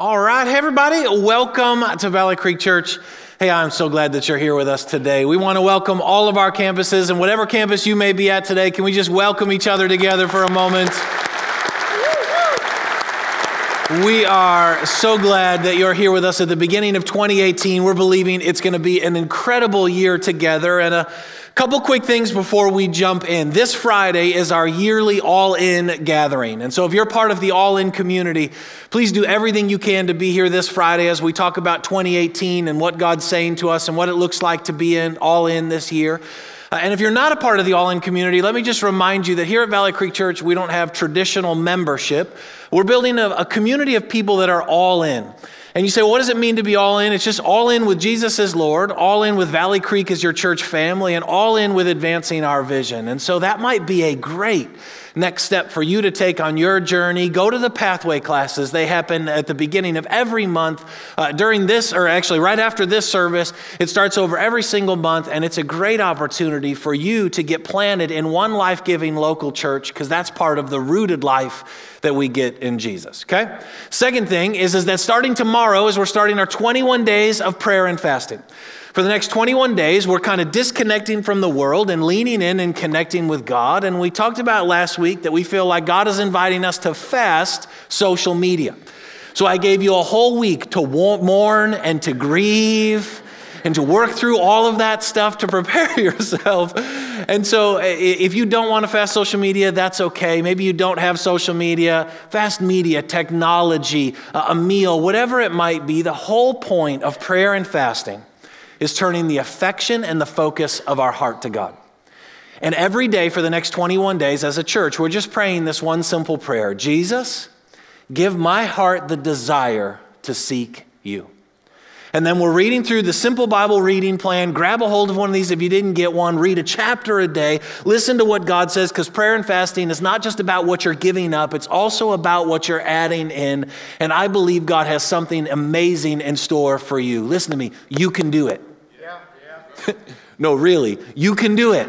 All right, hey everybody, welcome to Valley Creek Church. Hey, I'm so glad that you're here with us today. We want to welcome all of our campuses and whatever campus you may be at today. Can we just welcome each other together for a moment? We are so glad that you're here with us at the beginning of 2018. We're believing it's going to be an incredible year together and a Couple quick things before we jump in. This Friday is our yearly All In gathering. And so if you're part of the All In community, please do everything you can to be here this Friday as we talk about 2018 and what God's saying to us and what it looks like to be in All In this year. Uh, and if you're not a part of the All In community, let me just remind you that here at Valley Creek Church, we don't have traditional membership. We're building a, a community of people that are all in. And you say, well, what does it mean to be all in? It's just all in with Jesus as Lord, all in with Valley Creek as your church family, and all in with advancing our vision. And so that might be a great next step for you to take on your journey. Go to the pathway classes. They happen at the beginning of every month. Uh, during this, or actually right after this service, it starts over every single month, and it's a great opportunity for you to get planted in one life giving local church because that's part of the rooted life that we get in Jesus, okay? Second thing is, is that starting tomorrow, as we're starting our 21 days of prayer and fasting. For the next 21 days, we're kind of disconnecting from the world and leaning in and connecting with God. And we talked about last week that we feel like God is inviting us to fast social media. So I gave you a whole week to mourn and to grieve and to work through all of that stuff to prepare yourself. And so, if you don't want to fast social media, that's okay. Maybe you don't have social media, fast media, technology, a meal, whatever it might be. The whole point of prayer and fasting is turning the affection and the focus of our heart to God. And every day for the next 21 days as a church, we're just praying this one simple prayer Jesus, give my heart the desire to seek you. And then we're reading through the simple Bible reading plan. Grab a hold of one of these if you didn't get one. Read a chapter a day. Listen to what God says because prayer and fasting is not just about what you're giving up, it's also about what you're adding in. And I believe God has something amazing in store for you. Listen to me. You can do it. No, really. You can do it.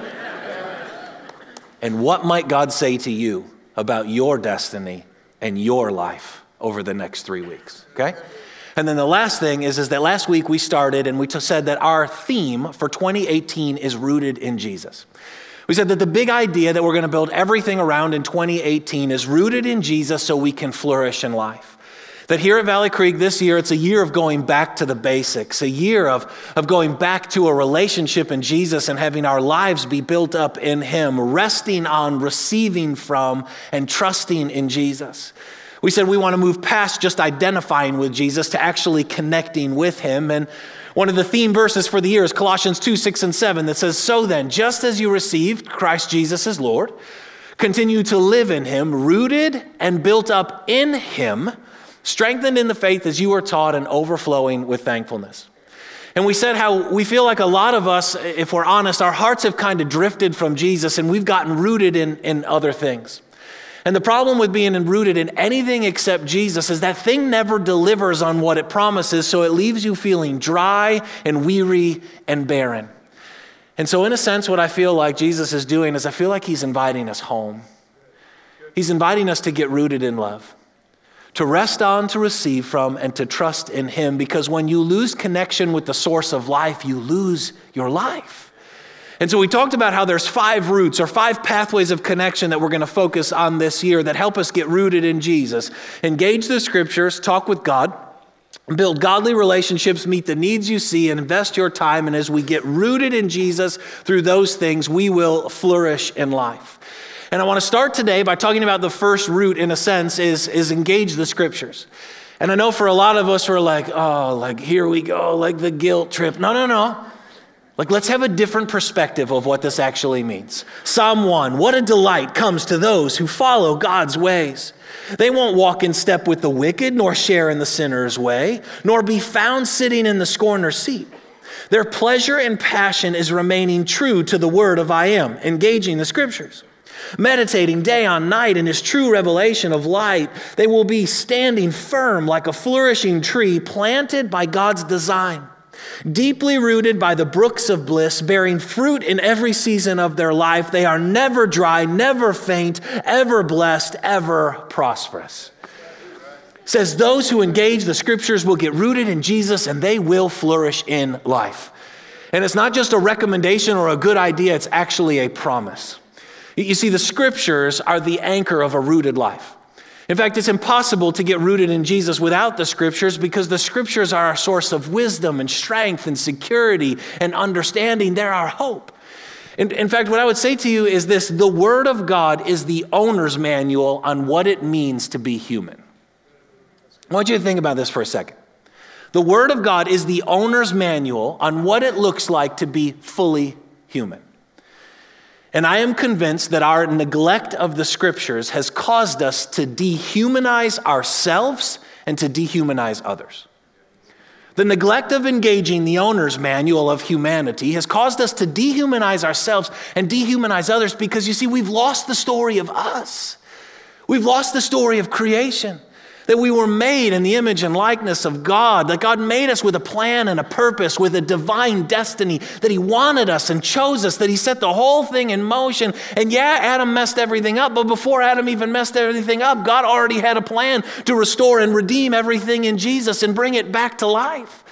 and what might God say to you about your destiny and your life over the next three weeks? Okay? And then the last thing is, is that last week we started and we said that our theme for 2018 is rooted in Jesus. We said that the big idea that we're going to build everything around in 2018 is rooted in Jesus so we can flourish in life. That here at Valley Creek this year, it's a year of going back to the basics, a year of, of going back to a relationship in Jesus and having our lives be built up in Him, resting on, receiving from, and trusting in Jesus. We said we want to move past just identifying with Jesus to actually connecting with him. And one of the theme verses for the year is Colossians 2 6 and 7 that says, So then, just as you received Christ Jesus as Lord, continue to live in him, rooted and built up in him, strengthened in the faith as you are taught, and overflowing with thankfulness. And we said how we feel like a lot of us, if we're honest, our hearts have kind of drifted from Jesus and we've gotten rooted in, in other things. And the problem with being rooted in anything except Jesus is that thing never delivers on what it promises, so it leaves you feeling dry and weary and barren. And so, in a sense, what I feel like Jesus is doing is I feel like he's inviting us home. He's inviting us to get rooted in love, to rest on, to receive from, and to trust in him, because when you lose connection with the source of life, you lose your life. And so we talked about how there's five roots or five pathways of connection that we're going to focus on this year that help us get rooted in Jesus. Engage the scriptures, talk with God, build godly relationships, meet the needs you see, and invest your time. And as we get rooted in Jesus through those things, we will flourish in life. And I want to start today by talking about the first root, in a sense, is, is engage the scriptures. And I know for a lot of us, we're like, oh, like here we go, like the guilt trip. No, no, no. Like, let's have a different perspective of what this actually means. Psalm 1 What a delight comes to those who follow God's ways. They won't walk in step with the wicked, nor share in the sinner's way, nor be found sitting in the scorner's seat. Their pleasure and passion is remaining true to the word of I am, engaging the scriptures. Meditating day on night in his true revelation of light, they will be standing firm like a flourishing tree planted by God's design Deeply rooted by the brooks of bliss, bearing fruit in every season of their life, they are never dry, never faint, ever blessed, ever prosperous. says those who engage the scriptures will get rooted in Jesus and they will flourish in life. And it's not just a recommendation or a good idea, it's actually a promise. You see, the scriptures are the anchor of a rooted life. In fact, it's impossible to get rooted in Jesus without the scriptures because the scriptures are our source of wisdom and strength and security and understanding. They're our hope. In, in, fact, what I would say to you is this the Word of God is the owner's manual on what it means to be human. I want you to think about this for a second. The Word of God is the owner's manual on what it looks like to be fully human. And I am convinced that our neglect of the Scriptures has caused us to dehumanize ourselves and to dehumanize others. The neglect of engaging the owner's manual of humanity has caused us to dehumanize ourselves and dehumanize others because you see, we've lost the story of us. We've lost the story of creation that we were made in the image and likeness of God, that God made us with a plan and a purpose, with a divine destiny, that He wanted us and chose us, that He set the whole thing in motion. And yeah, Adam messed everything up, but before Adam even messed everything up, God already had a plan to restore and redeem everything in Jesus and bring it back to life.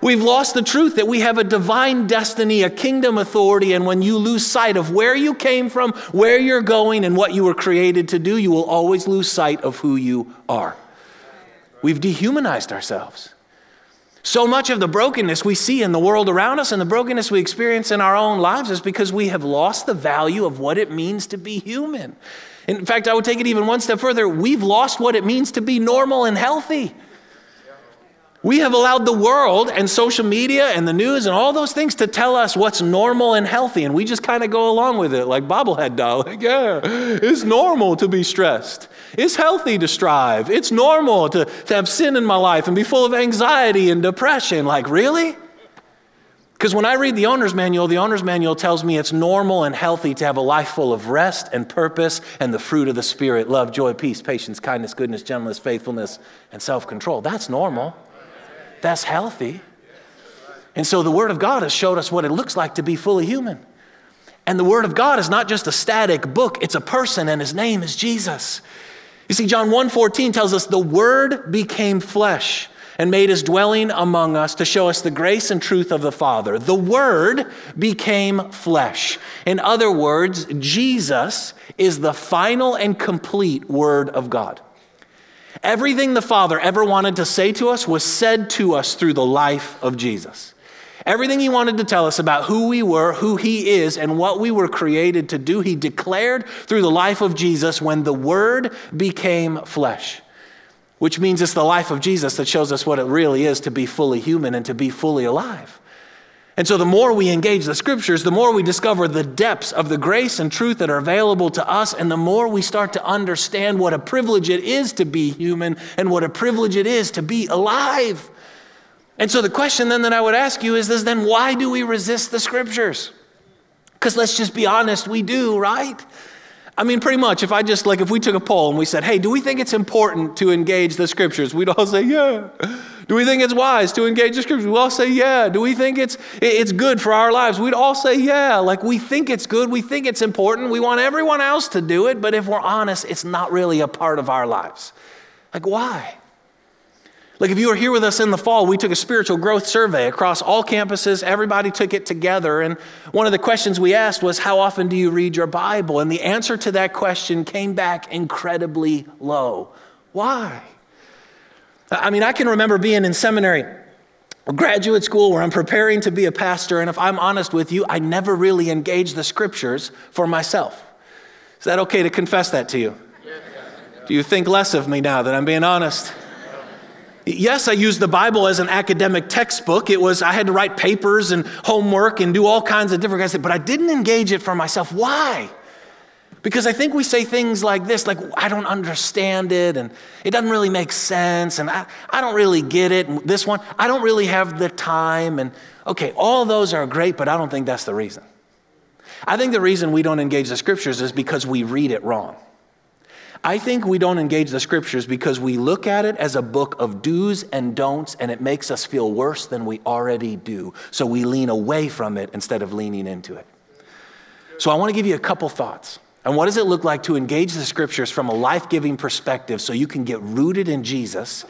We've lost the truth that we have a divine destiny, a kingdom authority, and when you lose sight of where you came from, where you're going, and what you were created to do, you will always lose sight of who you are. We've dehumanized ourselves. So much of the brokenness we see in the world around us and the brokenness we experience in our own lives is because we have lost the value of what it means to be human. In fact, I would take it even one step further. We've lost what it means to be normal and healthy. We have allowed the world and social media and the news and all those things to tell us what's normal and healthy, and we just kind of go along with it like bobblehead doll. Like, yeah, it's normal to be stressed. It's healthy to strive. It's normal to, to have sin in my life and be full of anxiety and depression. Like, really? Because when I read the owner's manual, the owner's manual tells me it's normal and healthy to have a life full of rest and purpose and the fruit of the Spirit love, joy, peace, patience, kindness, goodness, gentleness, faithfulness, and self control. That's normal. That's healthy. And so the Word of God has showed us what it looks like to be fully human. And the Word of God is not just a static book, it's a person, and his name is Jesus. You see, John 1:14 tells us the Word became flesh and made his dwelling among us to show us the grace and truth of the Father. The Word became flesh. In other words, Jesus is the final and complete Word of God. Everything the Father ever wanted to say to us was said to us through the life of Jesus. Everything he wanted to tell us about who we were, who he is, and what we were created to do, he declared through the life of Jesus when the Word became flesh. Which means it's the life of Jesus that shows us what it really is to be fully human and to be fully alive. And so, the more we engage the scriptures, the more we discover the depths of the grace and truth that are available to us, and the more we start to understand what a privilege it is to be human and what a privilege it is to be alive. And so, the question then that I would ask you is this then, why do we resist the scriptures? Because let's just be honest, we do, right? I mean, pretty much, if I just, like, if we took a poll and we said, hey, do we think it's important to engage the scriptures? We'd all say, yeah. Do we think it's wise to engage the scriptures? We'd all say, yeah. Do we think it's, it's good for our lives? We'd all say, yeah. Like, we think it's good. We think it's important. We want everyone else to do it. But if we're honest, it's not really a part of our lives. Like, why? Like, if you were here with us in the fall, we took a spiritual growth survey across all campuses. Everybody took it together. And one of the questions we asked was, How often do you read your Bible? And the answer to that question came back incredibly low. Why? I mean, I can remember being in seminary, graduate school, where I'm preparing to be a pastor. And if I'm honest with you, I never really engaged the scriptures for myself. Is that okay to confess that to you? Do you think less of me now that I'm being honest? Yes, I used the Bible as an academic textbook. It was, I had to write papers and homework and do all kinds of different kinds of but I didn't engage it for myself. Why? Because I think we say things like this, like, I don't understand it, and it doesn't really make sense, and I, I don't really get it. And this one, I don't really have the time. And okay, all those are great, but I don't think that's the reason. I think the reason we don't engage the scriptures is because we read it wrong. I think we don't engage the scriptures because we look at it as a book of do's and don'ts, and it makes us feel worse than we already do. So we lean away from it instead of leaning into it. So I want to give you a couple thoughts. And what does it look like to engage the scriptures from a life giving perspective so you can get rooted in Jesus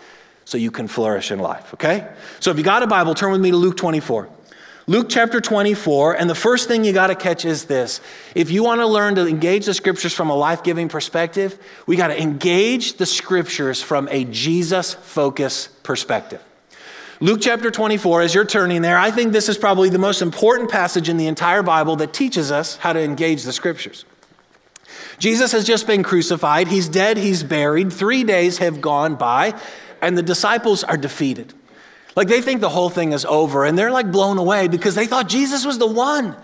so you can flourish in life, okay? So if you got a Bible, turn with me to Luke 24. Luke chapter 24, and the first thing you got to catch is this. If you want to learn to engage the scriptures from a life giving perspective, we got to engage the scriptures from a Jesus focused perspective. Luke chapter 24, as you're turning there, I think this is probably the most important passage in the entire Bible that teaches us how to engage the scriptures. Jesus has just been crucified. He's dead, he's buried. Three days have gone by, and the disciples are defeated. Like they think the whole thing is over and they're like blown away because they thought Jesus was the one.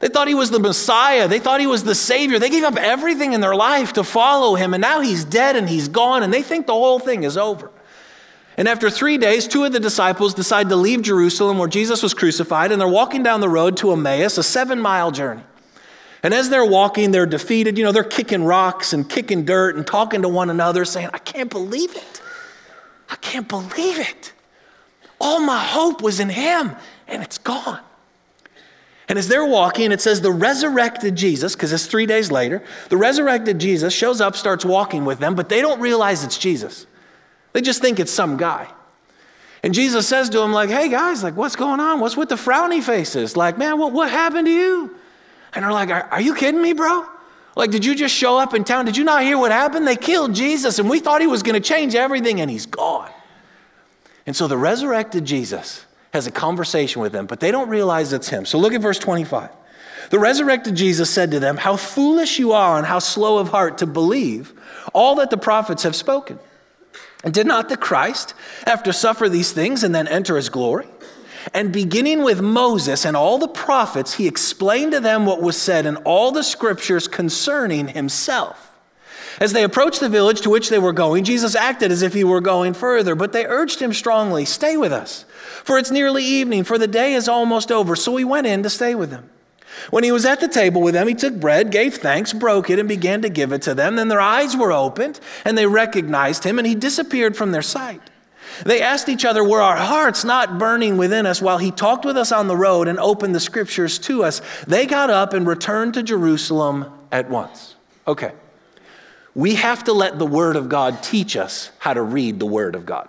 They thought he was the Messiah. They thought he was the Savior. They gave up everything in their life to follow him, and now he's dead and he's gone, and they think the whole thing is over. And after three days, two of the disciples decide to leave Jerusalem where Jesus was crucified, and they're walking down the road to Emmaus, a seven mile journey. And as they're walking, they're defeated. You know, they're kicking rocks and kicking dirt and talking to one another, saying, I can't believe it. I can't believe it. All my hope was in him, and it's gone. And as they're walking, it says the resurrected Jesus, because it's three days later, the resurrected Jesus shows up, starts walking with them, but they don't realize it's Jesus. They just think it's some guy. And Jesus says to them, like, hey guys, like, what's going on? What's with the frowny faces? Like, man, what, what happened to you? And they're like, are, are you kidding me, bro? Like, did you just show up in town? Did you not hear what happened? They killed Jesus, and we thought he was going to change everything, and he's gone. And so the resurrected Jesus has a conversation with them, but they don't realize it's him. So look at verse 25. The resurrected Jesus said to them, How foolish you are and how slow of heart to believe all that the prophets have spoken. And did not the Christ, after suffer these things and then enter his glory? And beginning with Moses and all the prophets, he explained to them what was said in all the scriptures concerning himself. As they approached the village to which they were going, Jesus acted as if he were going further, but they urged him strongly, Stay with us, for it's nearly evening, for the day is almost over. So he went in to stay with them. When he was at the table with them, he took bread, gave thanks, broke it, and began to give it to them. Then their eyes were opened, and they recognized him, and he disappeared from their sight. They asked each other, Were our hearts not burning within us while he talked with us on the road and opened the scriptures to us? They got up and returned to Jerusalem at once. Okay. We have to let the Word of God teach us how to read the Word of God.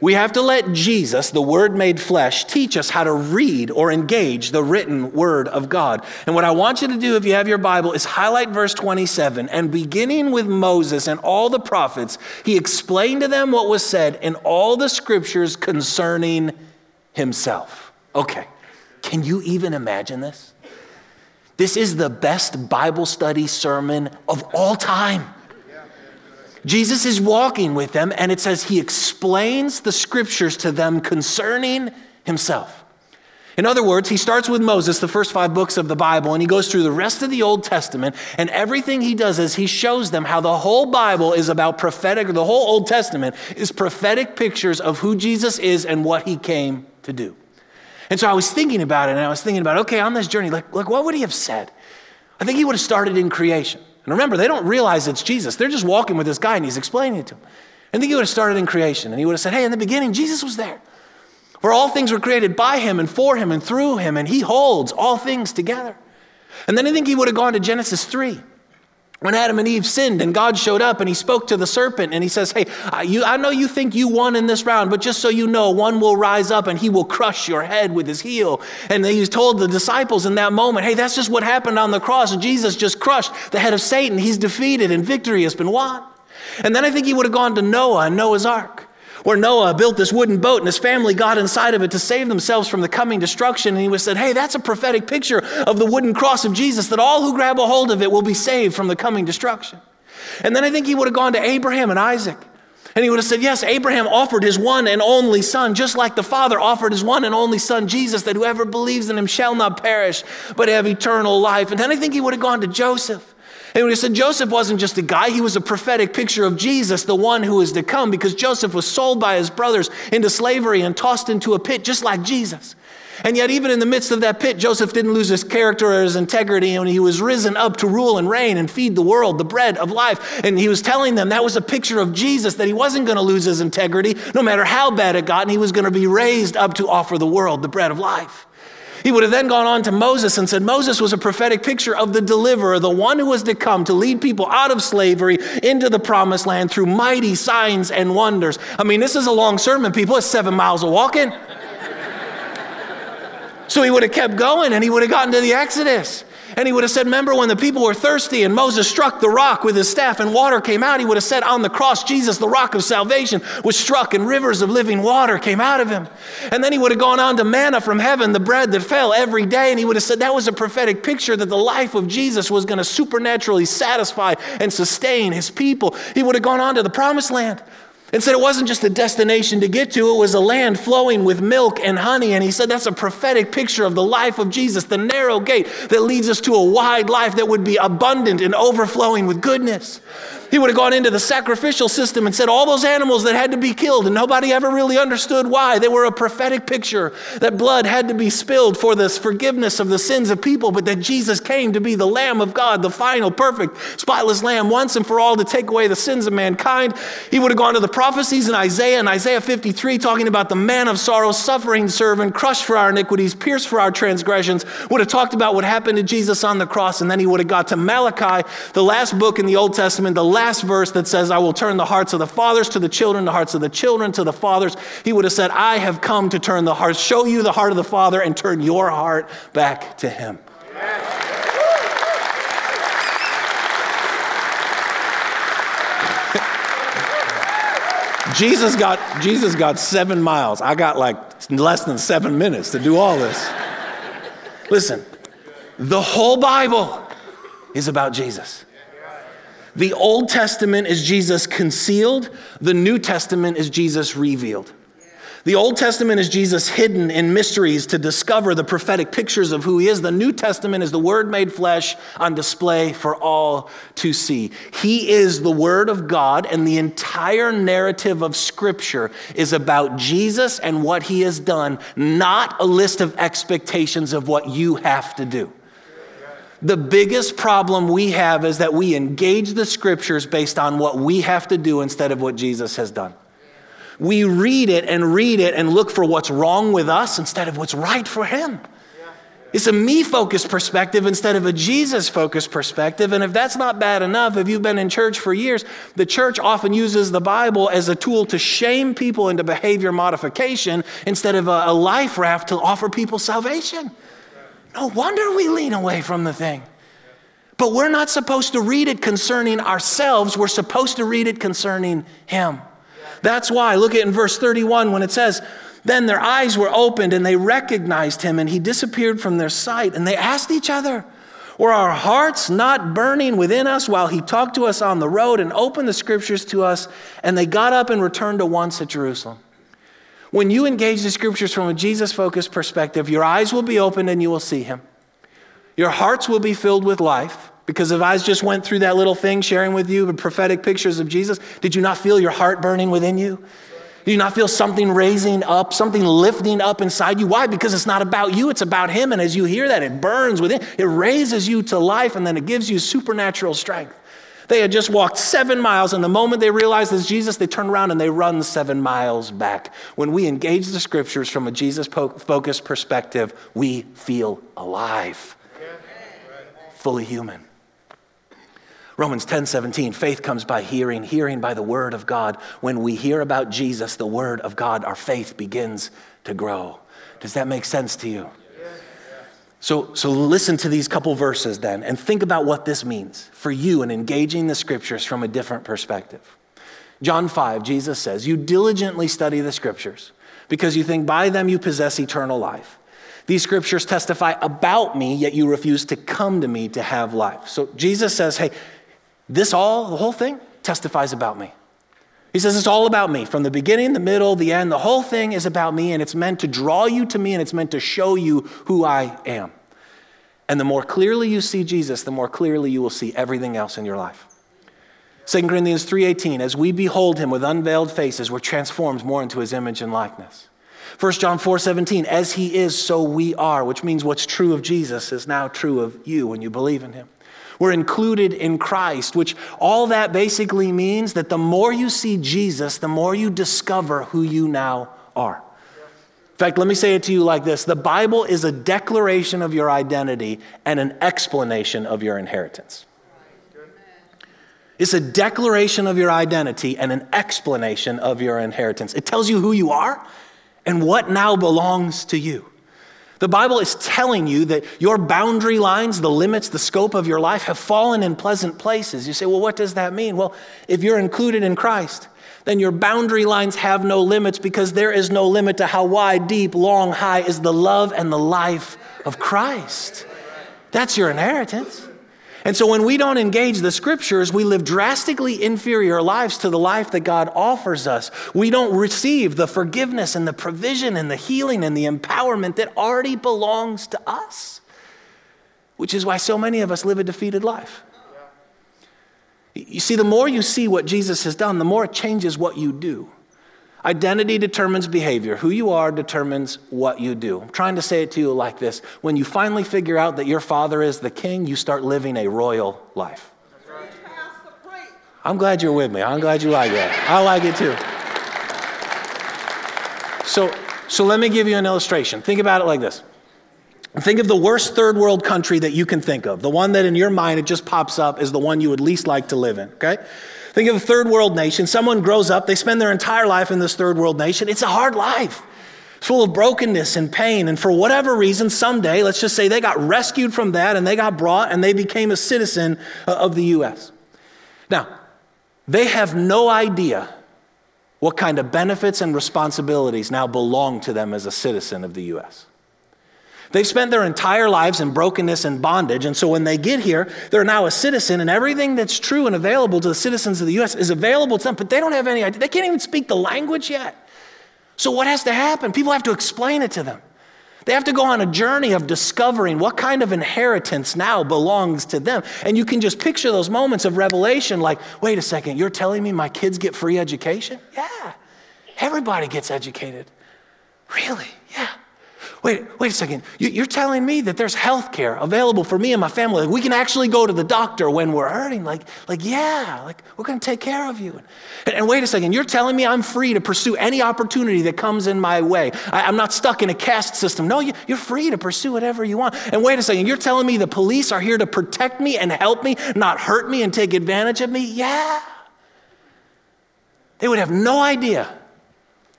We have to let Jesus, the Word made flesh, teach us how to read or engage the written Word of God. And what I want you to do, if you have your Bible, is highlight verse 27. And beginning with Moses and all the prophets, he explained to them what was said in all the scriptures concerning himself. Okay, can you even imagine this? This is the best Bible study sermon of all time. Jesus is walking with them, and it says he explains the scriptures to them concerning himself. In other words, he starts with Moses, the first five books of the Bible, and he goes through the rest of the Old Testament. And everything he does is he shows them how the whole Bible is about prophetic, or the whole Old Testament is prophetic pictures of who Jesus is and what he came to do. And so I was thinking about it, and I was thinking about, okay, on this journey, like, like what would he have said? I think he would have started in creation. And remember, they don't realize it's Jesus. They're just walking with this guy, and he's explaining it to them. I think he would have started in creation, and he would have said, hey, in the beginning, Jesus was there. For all things were created by him and for him and through him, and he holds all things together. And then I think he would have gone to Genesis 3 when Adam and Eve sinned and God showed up and he spoke to the serpent and he says, Hey, I, you, I know you think you won in this round, but just so you know, one will rise up and he will crush your head with his heel. And he told the disciples in that moment, Hey, that's just what happened on the cross. Jesus just crushed the head of Satan. He's defeated and victory has been won. And then I think he would have gone to Noah and Noah's ark where Noah built this wooden boat and his family got inside of it to save themselves from the coming destruction. And he was said, Hey, that's a prophetic picture of the wooden cross of Jesus, that all who grab a hold of it will be saved from the coming destruction. And then I think he would have gone to Abraham and Isaac. And he would have said, Yes, Abraham offered his one and only son, just like the Father offered his one and only son, Jesus, that whoever believes in him shall not perish, but have eternal life. And then I think he would have gone to Joseph. And he said Joseph wasn't just a guy, he was a prophetic picture of Jesus, the one who is to come, because Joseph was sold by his brothers into slavery and tossed into a pit just like Jesus. And yet, even in the midst of that pit, Joseph didn't lose his character or his integrity, and he was risen up to rule and reign and feed the world the bread of life. And he was telling them that was a picture of Jesus, that he wasn't going to lose his integrity no matter how bad it got, and he was going to be raised up to offer the world the bread of life. He would have then gone on to Moses and said Moses was a prophetic picture of the deliverer, the one who was to come to lead people out of slavery into the promised land through mighty signs and wonders. I mean, this is a long sermon, people. It's seven miles of walking. so he would have kept going and he would have gotten to the Exodus. And he would have said, Remember when the people were thirsty and Moses struck the rock with his staff and water came out? He would have said, On the cross, Jesus, the rock of salvation, was struck and rivers of living water came out of him. And then he would have gone on to manna from heaven, the bread that fell every day. And he would have said, That was a prophetic picture that the life of Jesus was going to supernaturally satisfy and sustain his people. He would have gone on to the promised land. And said it wasn't just a destination to get to, it was a land flowing with milk and honey. And he said that's a prophetic picture of the life of Jesus, the narrow gate that leads us to a wide life that would be abundant and overflowing with goodness. He would have gone into the sacrificial system and said all those animals that had to be killed, and nobody ever really understood why. They were a prophetic picture that blood had to be spilled for the forgiveness of the sins of people, but that Jesus came to be the Lamb of God, the final, perfect, spotless Lamb, once and for all to take away the sins of mankind. He would have gone to the prophecies in Isaiah and Isaiah 53, talking about the man of sorrow, suffering servant, crushed for our iniquities, pierced for our transgressions. Would have talked about what happened to Jesus on the cross, and then he would have got to Malachi, the last book in the Old Testament, the last verse that says, I will turn the hearts of the fathers to the children, the hearts of the children to the fathers, he would have said, I have come to turn the heart, show you the heart of the Father, and turn your heart back to him. Jesus got, Jesus got seven miles. I got like less than seven minutes to do all this. Listen, the whole Bible is about Jesus. The Old Testament is Jesus concealed, the New Testament is Jesus revealed. The Old Testament is Jesus hidden in mysteries to discover the prophetic pictures of who he is. The New Testament is the Word made flesh on display for all to see. He is the Word of God, and the entire narrative of Scripture is about Jesus and what he has done, not a list of expectations of what you have to do. The biggest problem we have is that we engage the scriptures based on what we have to do instead of what Jesus has done. We read it and read it and look for what's wrong with us instead of what's right for Him. It's a me focused perspective instead of a Jesus focused perspective. And if that's not bad enough, if you've been in church for years, the church often uses the Bible as a tool to shame people into behavior modification instead of a, a life raft to offer people salvation. No wonder we lean away from the thing. But we're not supposed to read it concerning ourselves, we're supposed to read it concerning Him. That's why, look at in verse 31 when it says, Then their eyes were opened and they recognized Him, and He disappeared from their sight. And they asked each other, Were our hearts not burning within us while He talked to us on the road and opened the scriptures to us? And they got up and returned to once at Jerusalem. When you engage the scriptures from a Jesus focused perspective, your eyes will be opened and you will see him. Your hearts will be filled with life. Because if I just went through that little thing sharing with you the prophetic pictures of Jesus, did you not feel your heart burning within you? Do you not feel something raising up, something lifting up inside you? Why? Because it's not about you, it's about Him. And as you hear that, it burns within, it raises you to life, and then it gives you supernatural strength. They had just walked seven miles, and the moment they realized it's Jesus, they turn around and they run seven miles back. When we engage the scriptures from a Jesus focused perspective, we feel alive, fully human. Romans 10 17, faith comes by hearing, hearing by the word of God. When we hear about Jesus, the word of God, our faith begins to grow. Does that make sense to you? So, so listen to these couple verses then and think about what this means for you in engaging the scriptures from a different perspective. John 5, Jesus says, You diligently study the scriptures because you think by them you possess eternal life. These scriptures testify about me, yet you refuse to come to me to have life. So Jesus says, Hey, this all, the whole thing, testifies about me. He says it's all about me. From the beginning, the middle, the end, the whole thing is about me, and it's meant to draw you to me, and it's meant to show you who I am. And the more clearly you see Jesus, the more clearly you will see everything else in your life. 2 Corinthians 3:18 as we behold him with unveiled faces we're transformed more into his image and likeness. 1 John 4:17 as he is so we are which means what's true of Jesus is now true of you when you believe in him. We're included in Christ, which all that basically means that the more you see Jesus, the more you discover who you now are. In fact, let me say it to you like this the Bible is a declaration of your identity and an explanation of your inheritance. It's a declaration of your identity and an explanation of your inheritance. It tells you who you are and what now belongs to you. The Bible is telling you that your boundary lines, the limits, the scope of your life have fallen in pleasant places. You say, well, what does that mean? Well, if you're included in Christ, then your boundary lines have no limits because there is no limit to how wide, deep, long, high is the love and the life of Christ. That's your inheritance. And so when we don't engage the scriptures, we live drastically inferior lives to the life that God offers us. We don't receive the forgiveness and the provision and the healing and the empowerment that already belongs to us, which is why so many of us live a defeated life. You see, the more you see what Jesus has done, the more it changes what you do. Identity determines behavior. Who you are determines what you do. I'm trying to say it to you like this. When you finally figure out that your father is the king, you start living a royal life. I'm glad you're with me. I'm glad you like that. I like it too. So, so let me give you an illustration. Think about it like this. Think of the worst third world country that you can think of. The one that in your mind it just pops up is the one you would least like to live in, okay? Think of a third world nation. Someone grows up, they spend their entire life in this third world nation. It's a hard life. It's full of brokenness and pain. And for whatever reason, someday, let's just say they got rescued from that and they got brought and they became a citizen of the U.S. Now, they have no idea what kind of benefits and responsibilities now belong to them as a citizen of the U.S. They've spent their entire lives in brokenness and bondage. And so when they get here, they're now a citizen, and everything that's true and available to the citizens of the U.S. is available to them, but they don't have any idea. They can't even speak the language yet. So what has to happen? People have to explain it to them. They have to go on a journey of discovering what kind of inheritance now belongs to them. And you can just picture those moments of revelation like, wait a second, you're telling me my kids get free education? Yeah, everybody gets educated. Really? Yeah. Wait, wait a second. You're telling me that there's health care available for me and my family. Like we can actually go to the doctor when we're hurting. Like, like yeah, like we're going to take care of you. And, and, wait a second. You're telling me I'm free to pursue any opportunity that comes in my way. I, am not stuck in a caste system. No, you, you're free to pursue whatever you want. And wait a second. You're telling me the police are here to protect me and help me, not hurt me and take advantage of me? Yeah. They would have no idea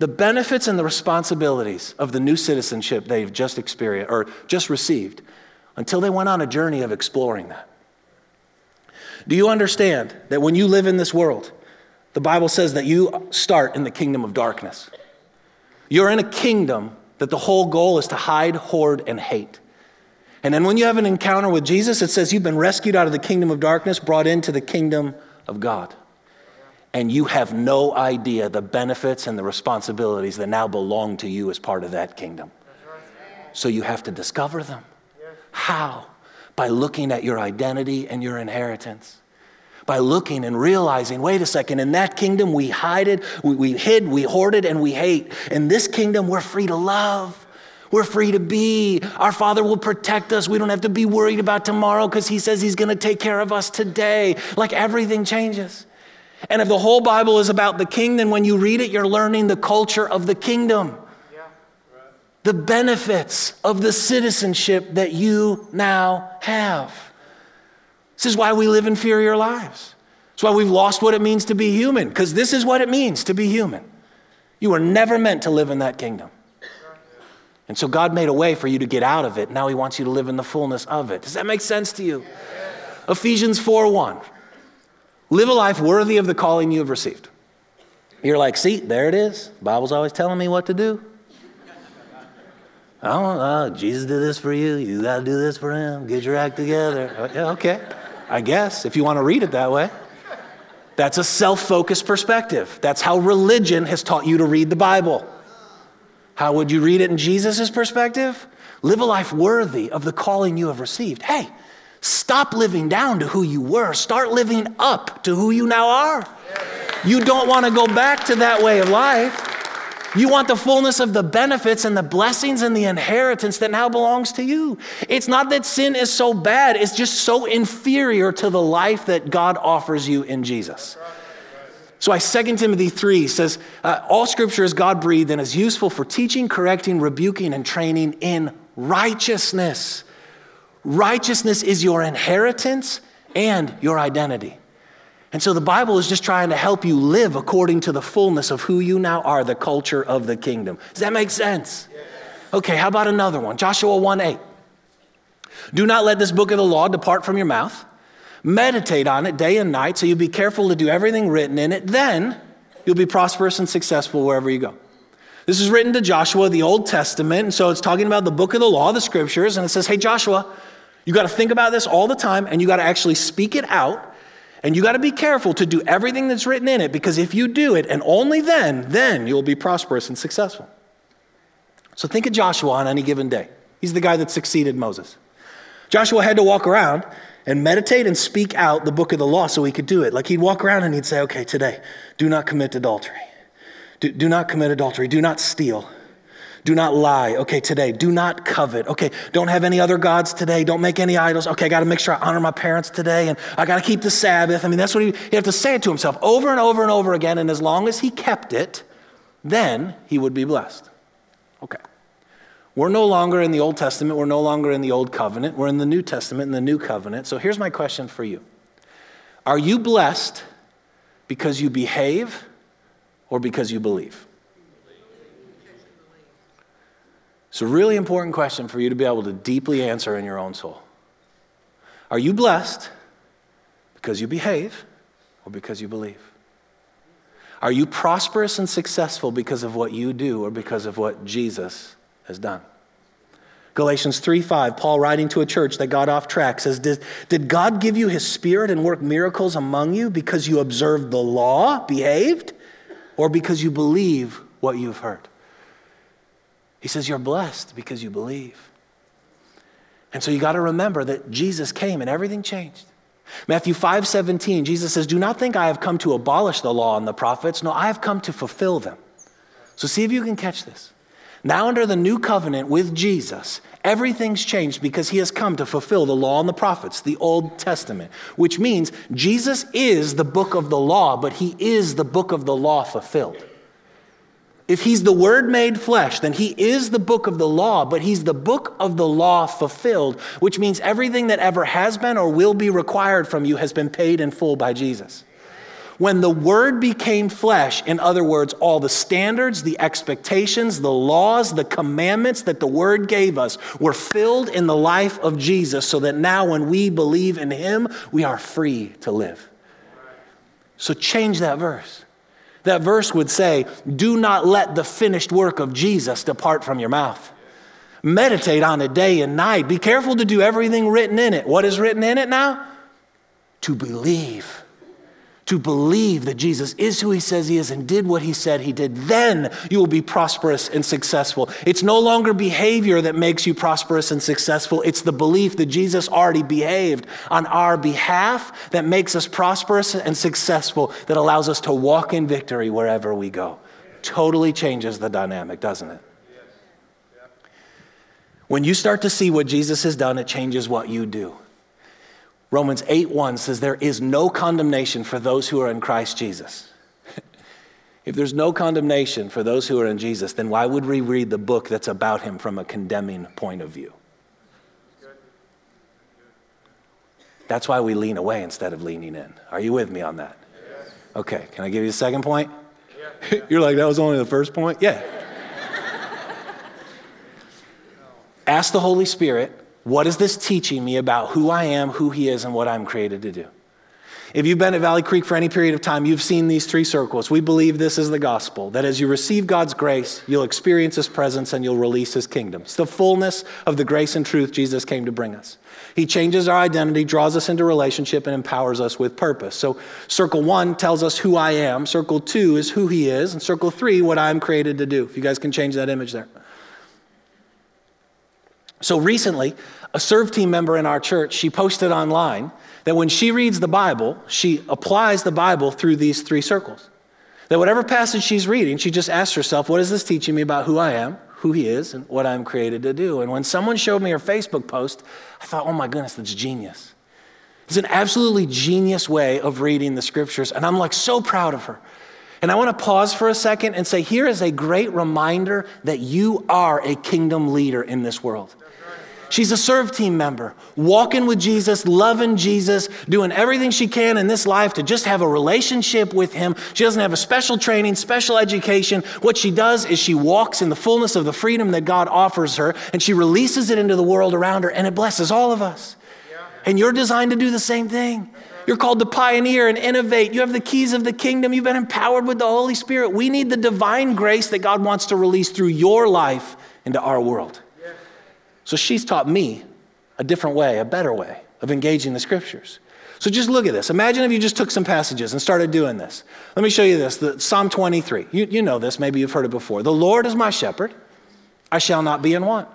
the benefits and the responsibilities of the new citizenship they've just experienced or just received until they went on a journey of exploring that. Do you understand that when you live in this world, the Bible says that you start in the kingdom of darkness? You're in a kingdom that the whole goal is to hide, hoard, and hate. And then when you have an encounter with Jesus, it says you've been rescued out of the kingdom of darkness, brought into the kingdom of God and you have no idea the benefits and the responsibilities that now belong to you as part of that kingdom. So you have to discover them. How? By looking at your identity and your inheritance. By looking and realizing, wait a second, in that kingdom we hide it, we, we hid, we hoarded, and we hate. In this kingdom we're free to love. We're free to be. Our Father will protect us. We don't have to be worried about tomorrow because He says He's going to take care of us today. Like everything changes. And if the whole Bible is about the king, then when you read it, you're learning the culture of the kingdom, the benefits of the citizenship that you now have. This is why we live inferior lives. It's why we've lost what it means to be human, because this is what it means to be human. You were never meant to live in that kingdom. And so God made a way for you to get out of it. Now He wants you to live in the fullness of it. Does that make sense to you? Ephesians 4 1. Live a life worthy of the calling you have received. You're like, see, there it is. Bible's always telling me what to do. Oh, Jesus did this for you. You got to do this for him. Get your act together. Uh, okay, I guess, if you want to read it that way. That's a self focused perspective. That's how religion has taught you to read the Bible. How would you read it in Jesus' perspective? Live a life worthy of the calling you have received. Hey, Stop living down to who you were. Start living up to who you now are. You don't want to go back to that way of life. You want the fullness of the benefits and the blessings and the inheritance that now belongs to you. It's not that sin is so bad, it's just so inferior to the life that God offers you in Jesus. So, I 2 Timothy 3 says, uh, All scripture is God breathed and is useful for teaching, correcting, rebuking, and training in righteousness. Righteousness is your inheritance and your identity. And so the Bible is just trying to help you live according to the fullness of who you now are, the culture of the kingdom. Does that make sense? Okay, how about another one? Joshua 1 8. Do not let this book of the law depart from your mouth. Meditate on it day and night so you'll be careful to do everything written in it. Then you'll be prosperous and successful wherever you go. This is written to Joshua, the Old Testament. And so it's talking about the book of the law, the scriptures. And it says, hey, Joshua, you got to think about this all the time and you got to actually speak it out. And you got to be careful to do everything that's written in it because if you do it, and only then, then you'll be prosperous and successful. So think of Joshua on any given day. He's the guy that succeeded Moses. Joshua had to walk around and meditate and speak out the book of the law so he could do it. Like he'd walk around and he'd say, okay, today, do not commit adultery. Do, do not commit adultery. Do not steal. Do not lie. Okay, today. Do not covet. Okay, don't have any other gods today. Don't make any idols. Okay, I got to make sure I honor my parents today and I got to keep the Sabbath. I mean, that's what he, he have to say it to himself over and over and over again. And as long as he kept it, then he would be blessed. Okay. We're no longer in the Old Testament. We're no longer in the Old Covenant. We're in the New Testament, in the New Covenant. So here's my question for you Are you blessed because you behave or because you believe? It's a really important question for you to be able to deeply answer in your own soul. Are you blessed because you behave or because you believe? Are you prosperous and successful because of what you do or because of what Jesus has done? Galatians 3 5, Paul writing to a church that got off track says, did, did God give you his spirit and work miracles among you because you observed the law, behaved, or because you believe what you've heard? He says, You're blessed because you believe. And so you got to remember that Jesus came and everything changed. Matthew 5 17, Jesus says, Do not think I have come to abolish the law and the prophets. No, I have come to fulfill them. So see if you can catch this. Now, under the new covenant with Jesus, everything's changed because he has come to fulfill the law and the prophets, the Old Testament, which means Jesus is the book of the law, but he is the book of the law fulfilled. If he's the word made flesh, then he is the book of the law, but he's the book of the law fulfilled, which means everything that ever has been or will be required from you has been paid in full by Jesus. When the word became flesh, in other words, all the standards, the expectations, the laws, the commandments that the word gave us were filled in the life of Jesus so that now when we believe in him, we are free to live. So change that verse. That verse would say, Do not let the finished work of Jesus depart from your mouth. Meditate on it day and night. Be careful to do everything written in it. What is written in it now? To believe to believe that Jesus is who he says he is and did what he said he did, then you will be prosperous and successful. It's no longer behavior that makes you prosperous and successful, it's the belief that Jesus already behaved on our behalf that makes us prosperous and successful, that allows us to walk in victory wherever we go. Totally changes the dynamic, doesn't it? When you start to see what Jesus has done, it changes what you do. Romans 8 1 says, There is no condemnation for those who are in Christ Jesus. if there's no condemnation for those who are in Jesus, then why would we read the book that's about him from a condemning point of view? That's why we lean away instead of leaning in. Are you with me on that? Okay, can I give you a second point? You're like, that was only the first point? Yeah. Ask the Holy Spirit what is this teaching me about who I am, who He is, and what I'm created to do? If you've been at Valley Creek for any period of time, you've seen these three circles. We believe this is the gospel that as you receive God's grace, you'll experience His presence and you'll release His kingdom. It's the fullness of the grace and truth Jesus came to bring us. He changes our identity, draws us into relationship, and empowers us with purpose. So, circle one tells us who I am, circle two is who He is, and circle three, what I'm created to do. If you guys can change that image there. So recently, a serve team member in our church, she posted online that when she reads the Bible, she applies the Bible through these three circles. That whatever passage she's reading, she just asks herself, What is this teaching me about who I am, who He is, and what I'm created to do? And when someone showed me her Facebook post, I thought, Oh my goodness, that's genius. It's an absolutely genius way of reading the scriptures, and I'm like so proud of her. And I want to pause for a second and say, here is a great reminder that you are a kingdom leader in this world. She's a serve team member, walking with Jesus, loving Jesus, doing everything she can in this life to just have a relationship with Him. She doesn't have a special training, special education. What she does is she walks in the fullness of the freedom that God offers her, and she releases it into the world around her, and it blesses all of us. And you're designed to do the same thing. You're called to pioneer and innovate. You have the keys of the kingdom. You've been empowered with the Holy Spirit. We need the divine grace that God wants to release through your life into our world. So she's taught me a different way, a better way of engaging the scriptures. So just look at this. Imagine if you just took some passages and started doing this. Let me show you this the, Psalm 23. You, you know this, maybe you've heard it before. The Lord is my shepherd, I shall not be in want.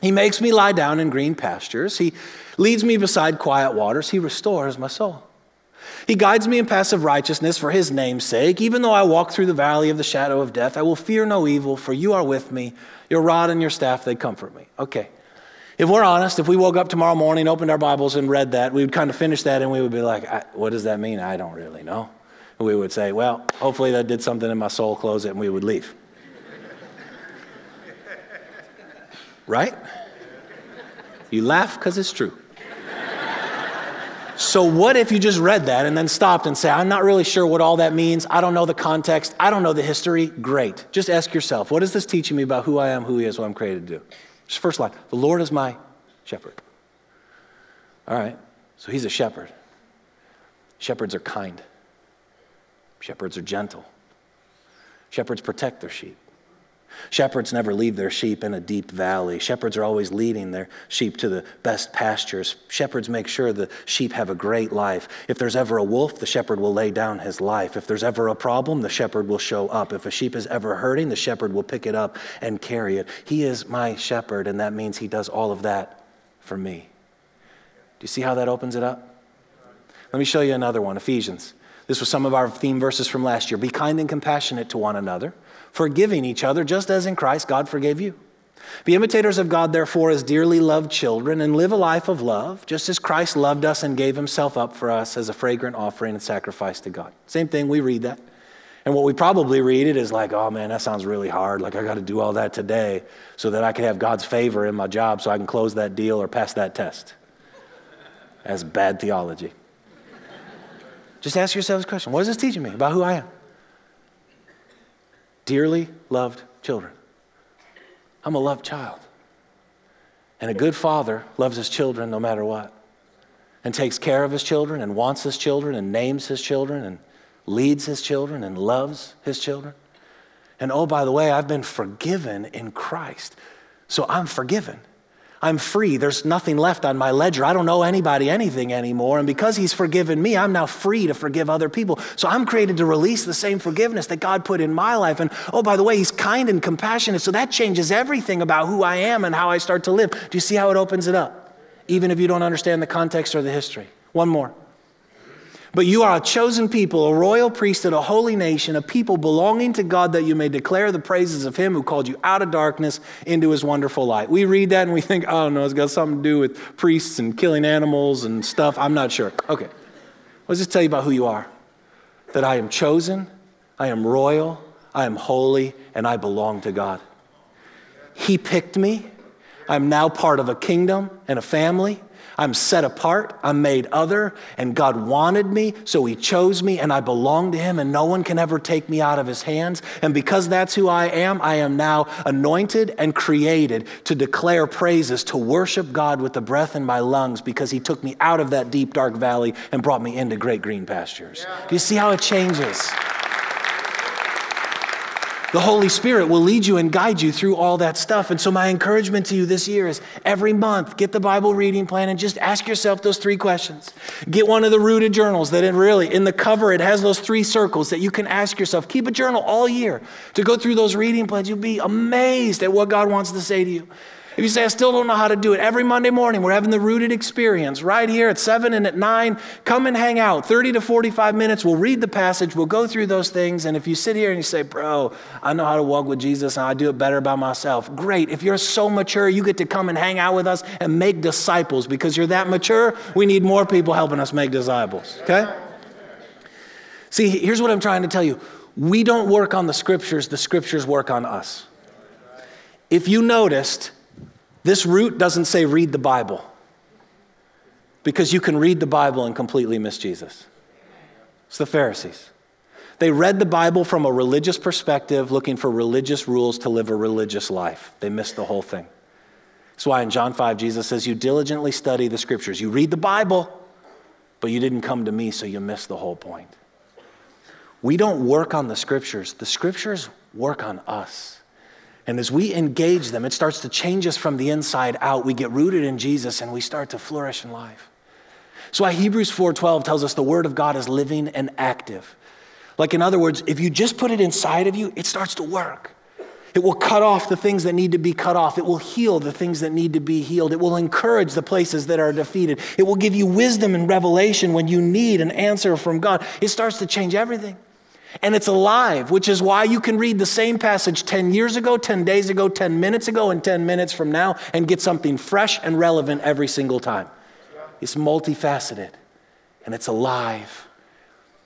He makes me lie down in green pastures. He leads me beside quiet waters. He restores my soul. He guides me in paths of righteousness for his name's sake. Even though I walk through the valley of the shadow of death, I will fear no evil, for you are with me. Your rod and your staff, they comfort me. Okay. If we're honest, if we woke up tomorrow morning, opened our Bibles, and read that, we would kind of finish that and we would be like, what does that mean? I don't really know. And we would say, well, hopefully that did something in my soul, close it, and we would leave. right? You laugh because it's true. So, what if you just read that and then stopped and say, I'm not really sure what all that means. I don't know the context. I don't know the history. Great. Just ask yourself, what is this teaching me about who I am, who He is, what I'm created to do? Just first line The Lord is my shepherd. All right. So, He's a shepherd. Shepherds are kind, shepherds are gentle, shepherds protect their sheep. Shepherds never leave their sheep in a deep valley. Shepherds are always leading their sheep to the best pastures. Shepherds make sure the sheep have a great life. If there's ever a wolf, the shepherd will lay down his life. If there's ever a problem, the shepherd will show up. If a sheep is ever hurting, the shepherd will pick it up and carry it. He is my shepherd, and that means he does all of that for me. Do you see how that opens it up? Let me show you another one Ephesians. This was some of our theme verses from last year. Be kind and compassionate to one another forgiving each other, just as in Christ God forgave you. Be imitators of God, therefore, as dearly loved children, and live a life of love, just as Christ loved us and gave himself up for us as a fragrant offering and sacrifice to God. Same thing, we read that. And what we probably read it is like, oh man, that sounds really hard. Like, I got to do all that today so that I can have God's favor in my job so I can close that deal or pass that test. That's bad theology. Just ask yourself this question What is this teaching me about who I am? Dearly loved children. I'm a loved child. And a good father loves his children no matter what, and takes care of his children, and wants his children, and names his children, and leads his children, and loves his children. And oh, by the way, I've been forgiven in Christ. So I'm forgiven. I'm free. There's nothing left on my ledger. I don't owe anybody anything anymore. And because He's forgiven me, I'm now free to forgive other people. So I'm created to release the same forgiveness that God put in my life. And oh, by the way, He's kind and compassionate. So that changes everything about who I am and how I start to live. Do you see how it opens it up? Even if you don't understand the context or the history. One more. But you are a chosen people, a royal priesthood, a holy nation, a people belonging to God that you may declare the praises of him who called you out of darkness into his wonderful light. We read that and we think, oh no, it's got something to do with priests and killing animals and stuff. I'm not sure. Okay. Let's just tell you about who you are that I am chosen, I am royal, I am holy, and I belong to God. He picked me. I'm now part of a kingdom and a family. I'm set apart, I'm made other, and God wanted me, so He chose me, and I belong to Him, and no one can ever take me out of His hands. And because that's who I am, I am now anointed and created to declare praises, to worship God with the breath in my lungs, because He took me out of that deep, dark valley and brought me into great green pastures. Do you see how it changes? The Holy Spirit will lead you and guide you through all that stuff. And so, my encouragement to you this year is every month, get the Bible reading plan and just ask yourself those three questions. Get one of the rooted journals that it really, in the cover, it has those three circles that you can ask yourself. Keep a journal all year to go through those reading plans. You'll be amazed at what God wants to say to you. If you say, I still don't know how to do it, every Monday morning we're having the rooted experience right here at 7 and at 9. Come and hang out. 30 to 45 minutes. We'll read the passage, we'll go through those things. And if you sit here and you say, Bro, I know how to walk with Jesus and I do it better by myself, great. If you're so mature, you get to come and hang out with us and make disciples because you're that mature. We need more people helping us make disciples, okay? See, here's what I'm trying to tell you we don't work on the scriptures, the scriptures work on us. If you noticed, this root doesn't say read the Bible because you can read the Bible and completely miss Jesus. It's the Pharisees. They read the Bible from a religious perspective, looking for religious rules to live a religious life. They missed the whole thing. That's why in John 5, Jesus says, You diligently study the scriptures. You read the Bible, but you didn't come to me, so you missed the whole point. We don't work on the scriptures, the scriptures work on us. And as we engage them, it starts to change us from the inside out. We get rooted in Jesus and we start to flourish in life. So why Hebrews 4:12 tells us the word of God is living and active. Like in other words, if you just put it inside of you, it starts to work. It will cut off the things that need to be cut off. It will heal the things that need to be healed. It will encourage the places that are defeated. It will give you wisdom and revelation when you need an answer from God. It starts to change everything. And it's alive, which is why you can read the same passage 10 years ago, 10 days ago, 10 minutes ago, and 10 minutes from now and get something fresh and relevant every single time. It's multifaceted and it's alive.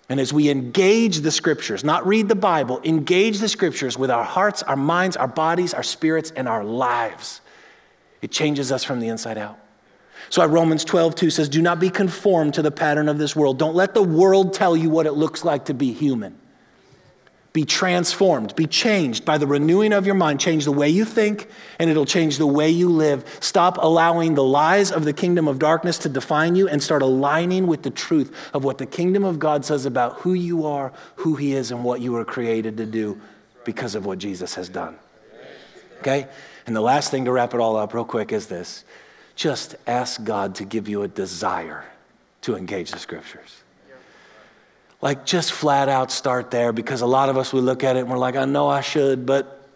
And as we engage the scriptures, not read the Bible, engage the scriptures with our hearts, our minds, our bodies, our spirits, and our lives, it changes us from the inside out. So Romans 12, 2 says, Do not be conformed to the pattern of this world. Don't let the world tell you what it looks like to be human. Be transformed, be changed by the renewing of your mind. Change the way you think, and it'll change the way you live. Stop allowing the lies of the kingdom of darkness to define you and start aligning with the truth of what the kingdom of God says about who you are, who He is, and what you were created to do because of what Jesus has done. Okay? And the last thing to wrap it all up, real quick, is this just ask God to give you a desire to engage the scriptures. Like, just flat out start there because a lot of us, we look at it and we're like, I know I should, but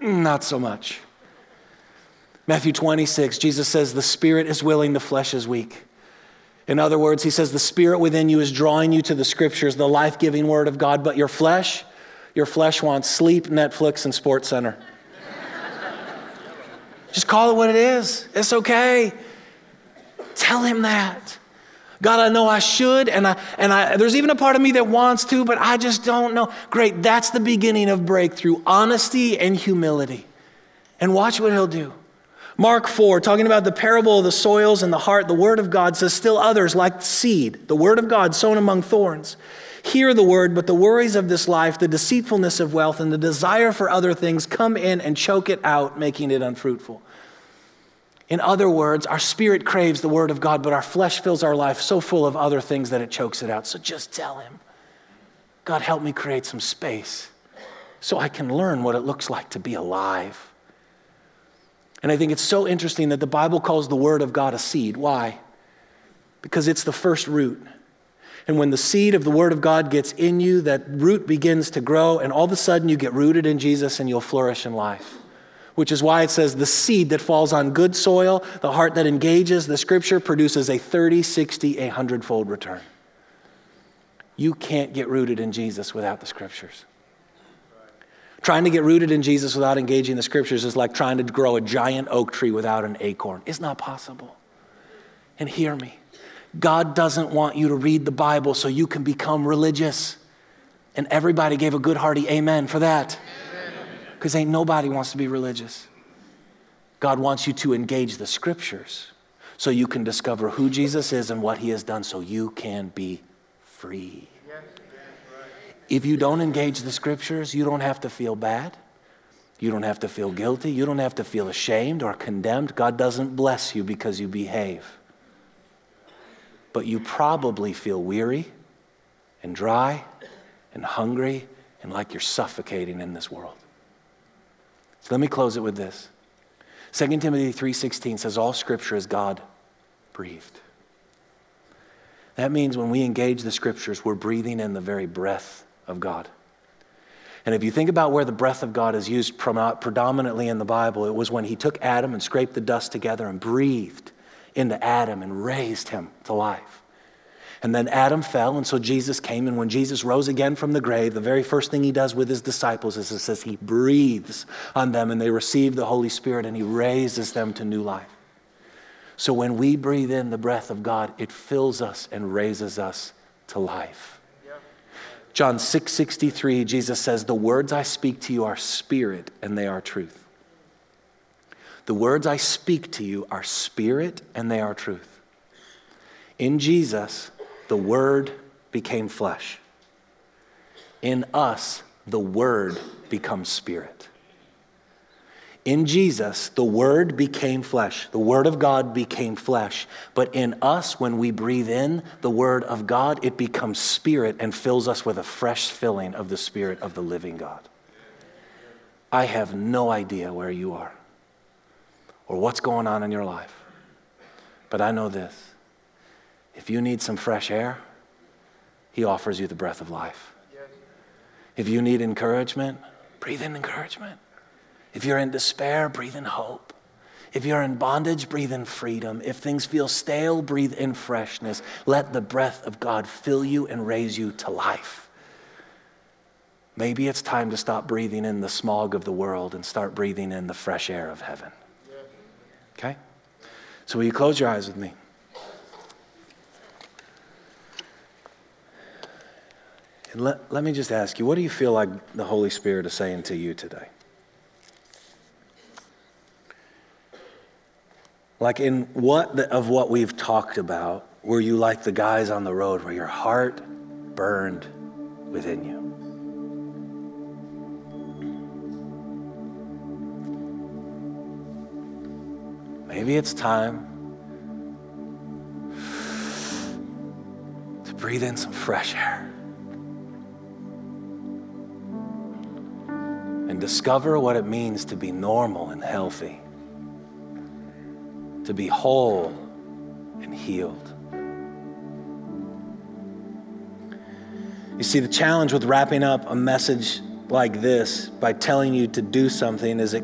not so much. Matthew 26, Jesus says, The spirit is willing, the flesh is weak. In other words, he says, The spirit within you is drawing you to the scriptures, the life giving word of God, but your flesh, your flesh wants sleep, Netflix, and Sports Center. Just call it what it is. It's okay. Tell him that. God, I know I should, and I and I there's even a part of me that wants to, but I just don't know. Great, that's the beginning of breakthrough, honesty and humility. And watch what he'll do. Mark 4, talking about the parable of the soils and the heart, the word of God says, Still others, like seed, the word of God sown among thorns, hear the word, but the worries of this life, the deceitfulness of wealth, and the desire for other things come in and choke it out, making it unfruitful. In other words, our spirit craves the word of God, but our flesh fills our life so full of other things that it chokes it out. So just tell him, God, help me create some space so I can learn what it looks like to be alive. And I think it's so interesting that the Bible calls the word of God a seed. Why? Because it's the first root. And when the seed of the Word of God gets in you, that root begins to grow, and all of a sudden you get rooted in Jesus and you'll flourish in life which is why it says the seed that falls on good soil, the heart that engages the scripture, produces a 30, 60, a hundredfold return. You can't get rooted in Jesus without the scriptures. Trying to get rooted in Jesus without engaging the scriptures is like trying to grow a giant oak tree without an acorn. It's not possible. And hear me God doesn't want you to read the Bible so you can become religious. And everybody gave a good hearty amen for that because ain't nobody wants to be religious. God wants you to engage the scriptures so you can discover who Jesus is and what he has done so you can be free. If you don't engage the scriptures, you don't have to feel bad. You don't have to feel guilty. You don't have to feel ashamed or condemned. God doesn't bless you because you behave. But you probably feel weary and dry and hungry and like you're suffocating in this world. So let me close it with this. 2 Timothy 3:16 says all scripture is God breathed. That means when we engage the scriptures, we're breathing in the very breath of God. And if you think about where the breath of God is used predominantly in the Bible, it was when he took Adam and scraped the dust together and breathed into Adam and raised him to life. And then Adam fell, and so Jesus came. And when Jesus rose again from the grave, the very first thing he does with his disciples is it says he breathes on them and they receive the Holy Spirit and he raises them to new life. So when we breathe in the breath of God, it fills us and raises us to life. John 6 63, Jesus says, The words I speak to you are spirit and they are truth. The words I speak to you are spirit and they are truth. In Jesus, the Word became flesh. In us, the Word becomes spirit. In Jesus, the Word became flesh. The Word of God became flesh. But in us, when we breathe in the Word of God, it becomes spirit and fills us with a fresh filling of the Spirit of the living God. I have no idea where you are or what's going on in your life. But I know this if you need some fresh air, He offers you the breath of life. If you need encouragement, breathe in encouragement. If you're in despair, breathe in hope. If you're in bondage, breathe in freedom. If things feel stale, breathe in freshness. Let the breath of God fill you and raise you to life. Maybe it's time to stop breathing in the smog of the world and start breathing in the fresh air of heaven. Okay? So, will you close your eyes with me? And let, let me just ask you, what do you feel like the Holy Spirit is saying to you today? Like in what the, of what we've talked about, were you like the guys on the road where your heart burned within you? Maybe it's time to breathe in some fresh air. And discover what it means to be normal and healthy, to be whole and healed. You see, the challenge with wrapping up a message like this by telling you to do something is it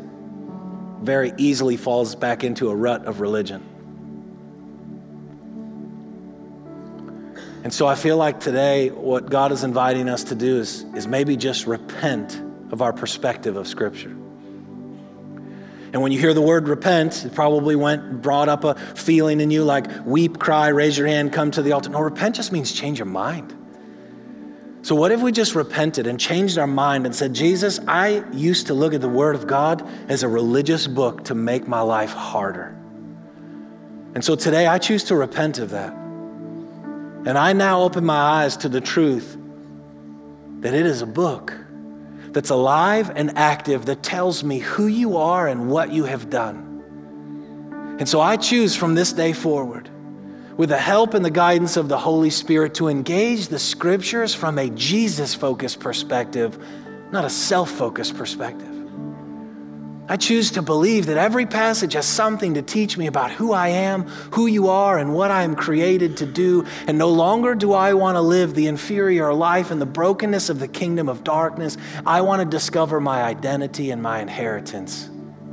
very easily falls back into a rut of religion. And so I feel like today, what God is inviting us to do is, is maybe just repent of our perspective of Scripture. And when you hear the word repent, it probably went brought up a feeling in you like weep, cry, raise your hand, come to the altar. No, repent just means change your mind. So, what if we just repented and changed our mind and said, Jesus, I used to look at the Word of God as a religious book to make my life harder. And so today I choose to repent of that. And I now open my eyes to the truth that it is a book that's alive and active that tells me who you are and what you have done. And so I choose from this day forward, with the help and the guidance of the Holy Spirit, to engage the scriptures from a Jesus focused perspective, not a self focused perspective. I choose to believe that every passage has something to teach me about who I am, who you are, and what I am created to do. And no longer do I want to live the inferior life and the brokenness of the kingdom of darkness. I want to discover my identity and my inheritance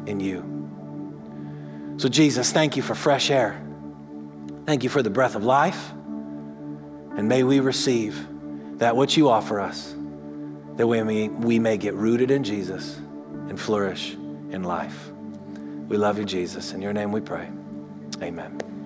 in you. So, Jesus, thank you for fresh air. Thank you for the breath of life. And may we receive that which you offer us, that we may, we may get rooted in Jesus and flourish in life. We love you, Jesus. In your name we pray. Amen.